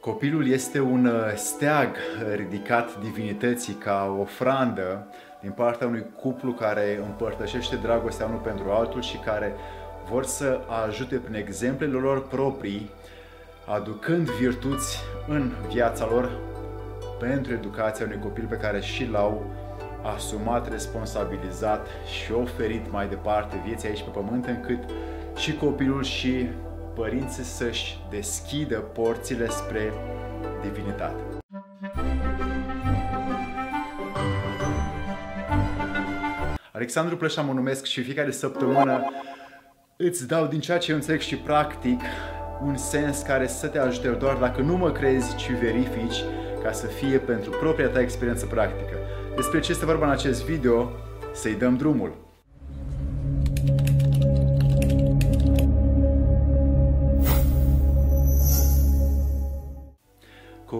Copilul este un uh, steag ridicat divinității ca ofrandă din partea unui cuplu care împărtășește dragostea unul pentru altul și care vor să ajute prin exemplele lor proprii, aducând virtuți în viața lor pentru educația unui copil pe care și l-au asumat, responsabilizat și oferit mai departe vieții aici pe pământ, încât și copilul și părinții să-și deschidă porțile spre divinitate. Alexandru Plășa mă numesc și fiecare săptămână îți dau din ceea ce eu înțeleg și practic un sens care să te ajute doar dacă nu mă crezi, ci verifici ca să fie pentru propria ta experiență practică. Despre ce este vorba în acest video, să-i dăm drumul.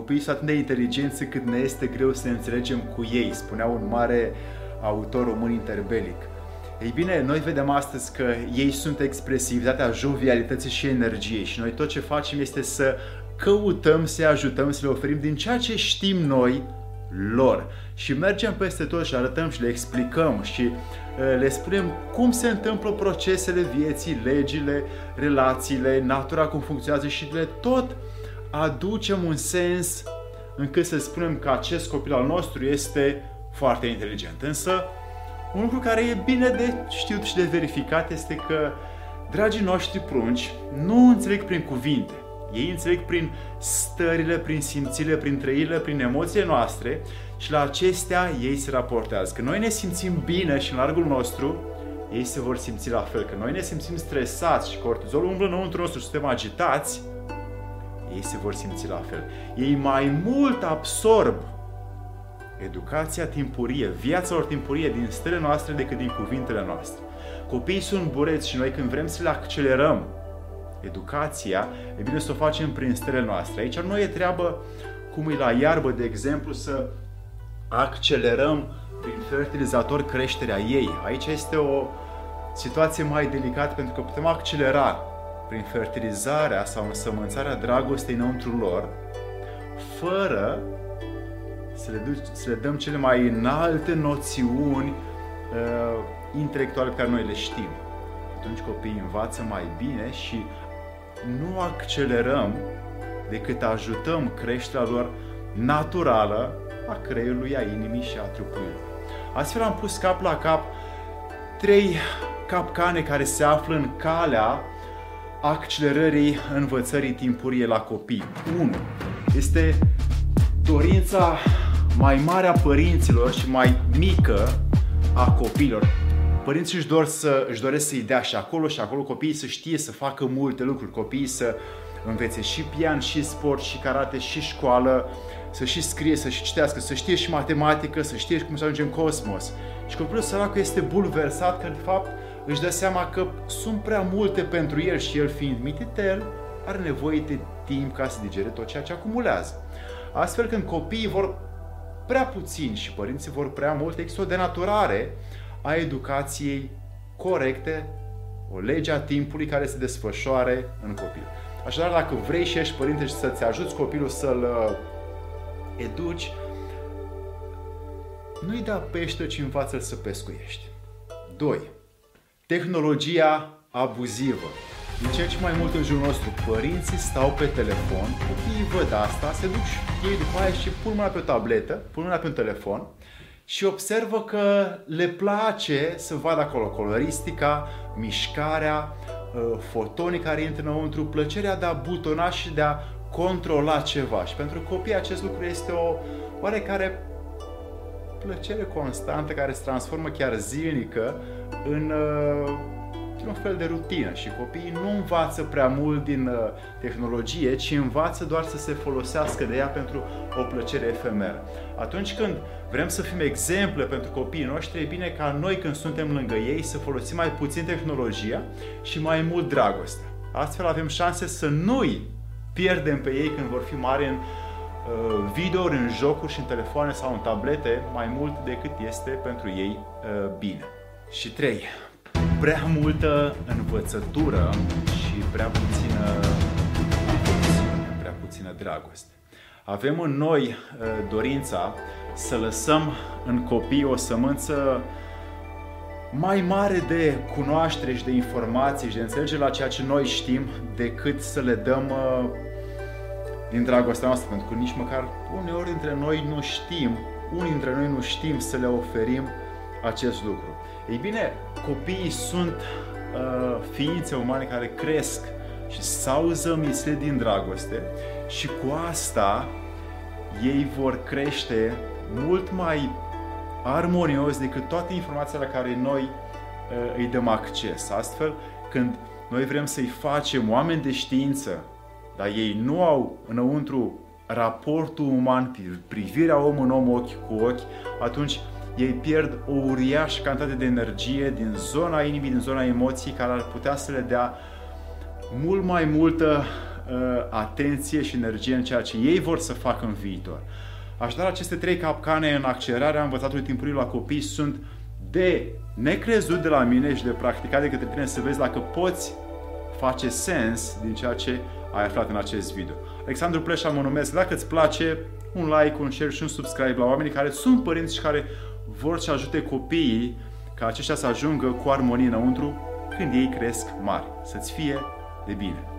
Copiii sunt atât de inteligenți cât ne este greu să ne înțelegem cu ei, spunea un mare autor român interbelic. Ei bine, noi vedem astăzi că ei sunt expresivitatea jovialității și energiei și noi tot ce facem este să căutăm să ajutăm, să le oferim din ceea ce știm noi lor. Și mergem peste tot și arătăm și le explicăm și uh, le spunem cum se întâmplă procesele vieții, legile, relațiile, natura cum funcționează și le tot aducem un sens încât să spunem că acest copil al nostru este foarte inteligent. Însă, un lucru care e bine de știut și de verificat este că dragii noștri prunci nu înțeleg prin cuvinte. Ei înțeleg prin stările, prin simțile, prin trăirile, prin emoțiile noastre și la acestea ei se raportează. Că noi ne simțim bine și în largul nostru, ei se vor simți la fel. Că noi ne simțim stresați și cortizolul umblă înăuntru nostru și suntem agitați, ei se vor simți la fel. Ei mai mult absorb educația timpurie, viața lor timpurie din stele noastre decât din cuvintele noastre. Copiii sunt bureți și noi când vrem să le accelerăm educația, e bine să o facem prin stele noastre. Aici nu e treabă cum e la iarbă, de exemplu, să accelerăm prin fertilizator creșterea ei. Aici este o situație mai delicată pentru că putem accelera prin fertilizarea sau însămânțarea dragostei înăuntru lor, fără să le, duc, să le dăm cele mai înalte noțiuni uh, intelectuale pe care noi le știm. Atunci copiii învață mai bine și nu accelerăm decât ajutăm creșterea lor naturală a creierului, a inimii și a trupului. Astfel am pus cap la cap trei capcane care se află în calea accelerării învățării timpurie la copii. 1. Este dorința mai mare a părinților și mai mică a copiilor. Părinții își, dor să, își doresc să-i dea și acolo și acolo copiii să știe să facă multe lucruri, copiii să învețe și pian, și sport, și karate, și școală, să și scrie, să și citească, să știe și matematică, să știe cum să ajunge în cosmos. Și copilul săracul este bulversat că de fapt își dă seama că sunt prea multe pentru el și el fiind mititel, are nevoie de timp ca să digere tot ceea ce acumulează. Astfel când copiii vor prea puțin și părinții vor prea mult, există o denaturare a educației corecte, o lege a timpului care se desfășoare în copil. Așadar, dacă vrei și ești părinte și să-ți ajuți copilul să-l uh, educi, nu-i da pește, ci învață-l să pescuiești. 2 tehnologia abuzivă. Din ce ce mai mult în jurul nostru, părinții stau pe telefon, copiii văd asta, se duc și ei după aia și pun mâna pe o tabletă, pun mâna pe un telefon și observă că le place să vadă acolo coloristica, mișcarea, uh, fotonii care intră înăuntru, plăcerea de a butona și de a controla ceva. Și pentru copii acest lucru este o oarecare plăcere constantă care se transformă chiar zilnică în uh, un fel de rutină și copiii nu învață prea mult din uh, tehnologie, ci învață doar să se folosească de ea pentru o plăcere efemeră. Atunci când vrem să fim exemple pentru copiii noștri, e bine ca noi când suntem lângă ei să folosim mai puțin tehnologia și mai mult dragoste. Astfel avem șanse să nu-i pierdem pe ei când vor fi mari în uh, videouri, în jocuri și în telefoane sau în tablete mai mult decât este pentru ei uh, bine. Și trei, prea multă învățătură și prea puțină prea puțină puțină dragoste. Avem în noi uh, dorința să lăsăm în copii o sămânță mai mare de cunoaștere și de informații și de înțelegere la ceea ce noi știm decât să le dăm uh, din dragostea noastră, pentru că nici măcar uneori dintre noi nu știm, unii dintre noi nu știm să le oferim acest lucru. Ei bine, copiii sunt uh, ființe umane care cresc și s-au zămislit din dragoste și cu asta ei vor crește mult mai armonios decât toate informațiile la care noi uh, îi dăm acces. Astfel, când noi vrem să-i facem oameni de știință, dar ei nu au înăuntru raportul uman, privirea om în om, ochi cu ochi, atunci ei pierd o uriașă cantitate de energie din zona inimii, din zona emoției, care ar putea să le dea mult mai multă uh, atenție și energie în ceea ce ei vor să facă în viitor. Așadar, aceste trei capcane în accelerarea învățatului timpuriu la copii sunt de necrezut de la mine și de practicat de către tine să vezi dacă poți face sens din ceea ce ai aflat în acest video. Alexandru Pleșa mă numesc. Dacă îți place, un like, un share și un subscribe la oamenii care sunt părinți și care vor să ajute copiii ca aceștia să ajungă cu armonie înăuntru când ei cresc mari. Să-ți fie de bine!